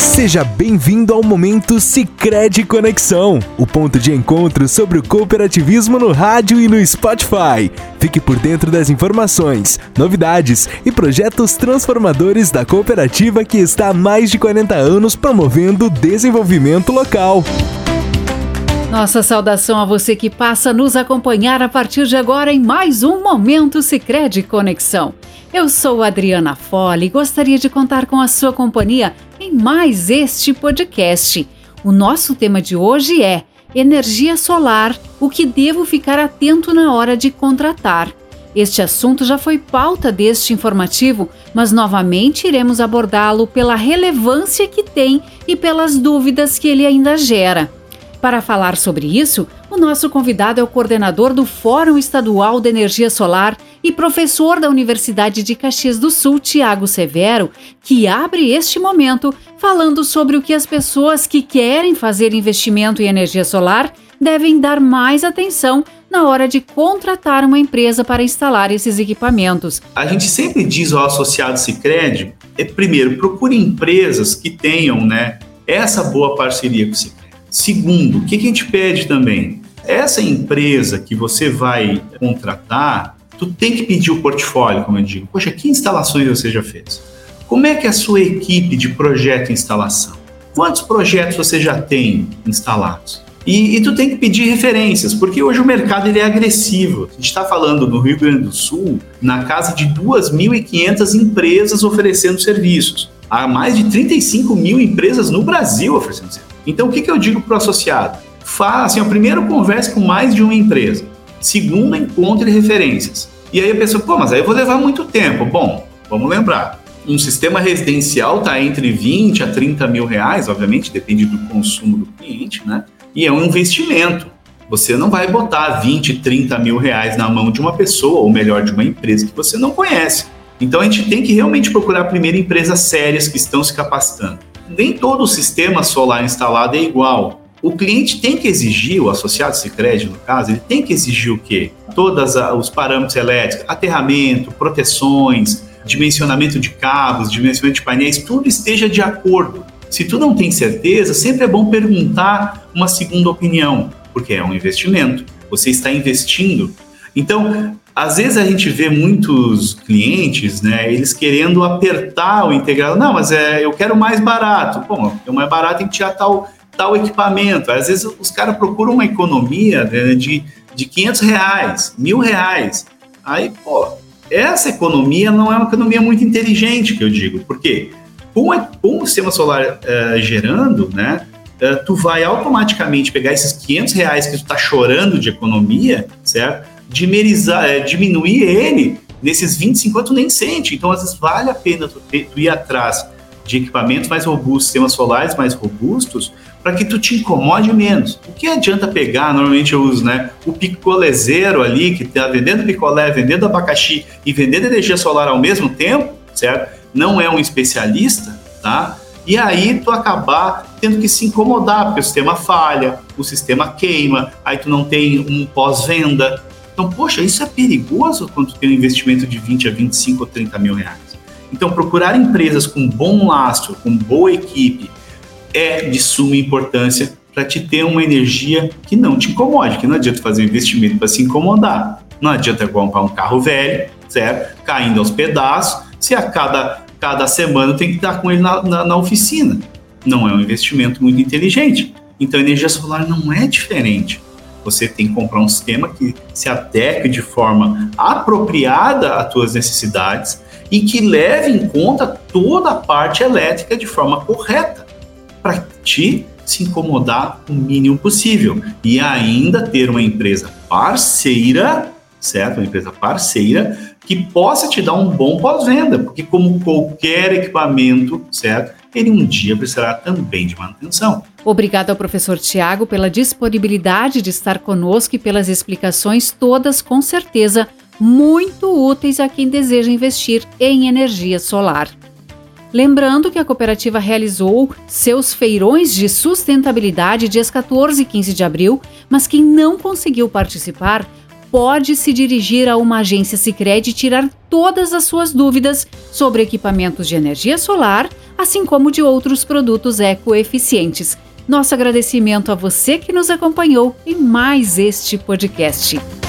Seja bem-vindo ao momento Sicredi Conexão, o ponto de encontro sobre o cooperativismo no rádio e no Spotify. Fique por dentro das informações, novidades e projetos transformadores da cooperativa que está há mais de 40 anos promovendo o desenvolvimento local. Nossa saudação a você que passa a nos acompanhar a partir de agora em mais um Momento Sicredi Conexão. Eu sou Adriana Fole e gostaria de contar com a sua companhia em mais este podcast. O nosso tema de hoje é energia solar, o que devo ficar atento na hora de contratar. Este assunto já foi pauta deste informativo, mas novamente iremos abordá-lo pela relevância que tem e pelas dúvidas que ele ainda gera. Para falar sobre isso, o nosso convidado é o coordenador do Fórum Estadual de Energia Solar e professor da Universidade de Caxias do Sul, Tiago Severo, que abre este momento falando sobre o que as pessoas que querem fazer investimento em energia solar devem dar mais atenção na hora de contratar uma empresa para instalar esses equipamentos. A gente sempre diz ao associado Sicredi, é primeiro, procure empresas que tenham, né, essa boa parceria com o Sicredi. Segundo, o que, que a gente pede também? Essa empresa que você vai contratar, tu tem que pedir o portfólio, como eu digo. Poxa, que instalações você já fez? Como é que é a sua equipe de projeto e instalação? Quantos projetos você já tem instalados? E, e, tu tem que pedir referências, porque hoje o mercado ele é agressivo. A gente está falando no Rio Grande do Sul, na casa de 2.500 empresas oferecendo serviços. Há mais de 35 mil empresas no Brasil oferecendo serviços. Então, o que, que eu digo para o associado? Faça, assim, primeiro converse com mais de uma empresa. Segundo, encontre referências. E aí a pessoa, pô, mas aí eu vou levar muito tempo. Bom, vamos lembrar. Um sistema residencial está entre 20 a 30 mil reais, obviamente, depende do consumo do cliente, né? E é um investimento. Você não vai botar 20, 30 mil reais na mão de uma pessoa, ou melhor, de uma empresa que você não conhece. Então a gente tem que realmente procurar primeiro empresas sérias que estão se capacitando nem todo o sistema solar instalado é igual. O cliente tem que exigir, o associado Sicredi no caso, ele tem que exigir o quê? Todos os parâmetros elétricos, aterramento, proteções, dimensionamento de cabos, dimensionamento de painéis, tudo esteja de acordo. Se tu não tem certeza, sempre é bom perguntar uma segunda opinião, porque é um investimento. Você está investindo. Então, às vezes a gente vê muitos clientes, né, eles querendo apertar o integrado. Não, mas é, eu quero mais barato. Bom, o mais barato tem que tirar tal, tal equipamento. Às vezes os caras procuram uma economia né, de, de 500 reais, mil reais. Aí, pô, essa economia não é uma economia muito inteligente, que eu digo. Por quê? Com, com o sistema solar uh, gerando, né, uh, tu vai automaticamente pegar esses 500 reais que tu está chorando de economia, certo? Dimerizar, é, diminuir ele nesses 25 tu nem sente. Então, às vezes, vale a pena tu, tu ir atrás de equipamentos mais robustos, sistemas solares mais robustos, para que tu te incomode menos. O que adianta pegar, normalmente eu uso, né, o picolezeiro ali, que está vendendo picolé, vendendo abacaxi e vendendo energia solar ao mesmo tempo, certo? Não é um especialista, tá? E aí tu acabar tendo que se incomodar, porque o sistema falha, o sistema queima, aí tu não tem um pós-venda, então, poxa, isso é perigoso quando tem um investimento de 20 a 25 ou 30 mil reais. Então, procurar empresas com bom lastro, com boa equipe, é de suma importância para te ter uma energia que não te incomode, que não adianta fazer um investimento para se incomodar. Não adianta comprar um carro velho, certo? Caindo aos pedaços, se a cada, cada semana tem que estar com ele na, na, na oficina. Não é um investimento muito inteligente. Então, a energia solar não é diferente. Você tem que comprar um sistema que se adeque de forma apropriada às tuas necessidades e que leve em conta toda a parte elétrica de forma correta para te se incomodar o mínimo possível e ainda ter uma empresa parceira, certo? Uma empresa parceira que possa te dar um bom pós-venda, porque como qualquer equipamento, certo? Ele um dia precisará também de manutenção. Obrigado ao professor Tiago pela disponibilidade de estar conosco e pelas explicações todas com certeza muito úteis a quem deseja investir em energia solar. Lembrando que a cooperativa realizou seus feirões de sustentabilidade dias 14 e 15 de abril, mas quem não conseguiu participar pode se dirigir a uma agência Sicredi e tirar todas as suas dúvidas sobre equipamentos de energia solar, assim como de outros produtos ecoeficientes. Nosso agradecimento a você que nos acompanhou em mais este podcast.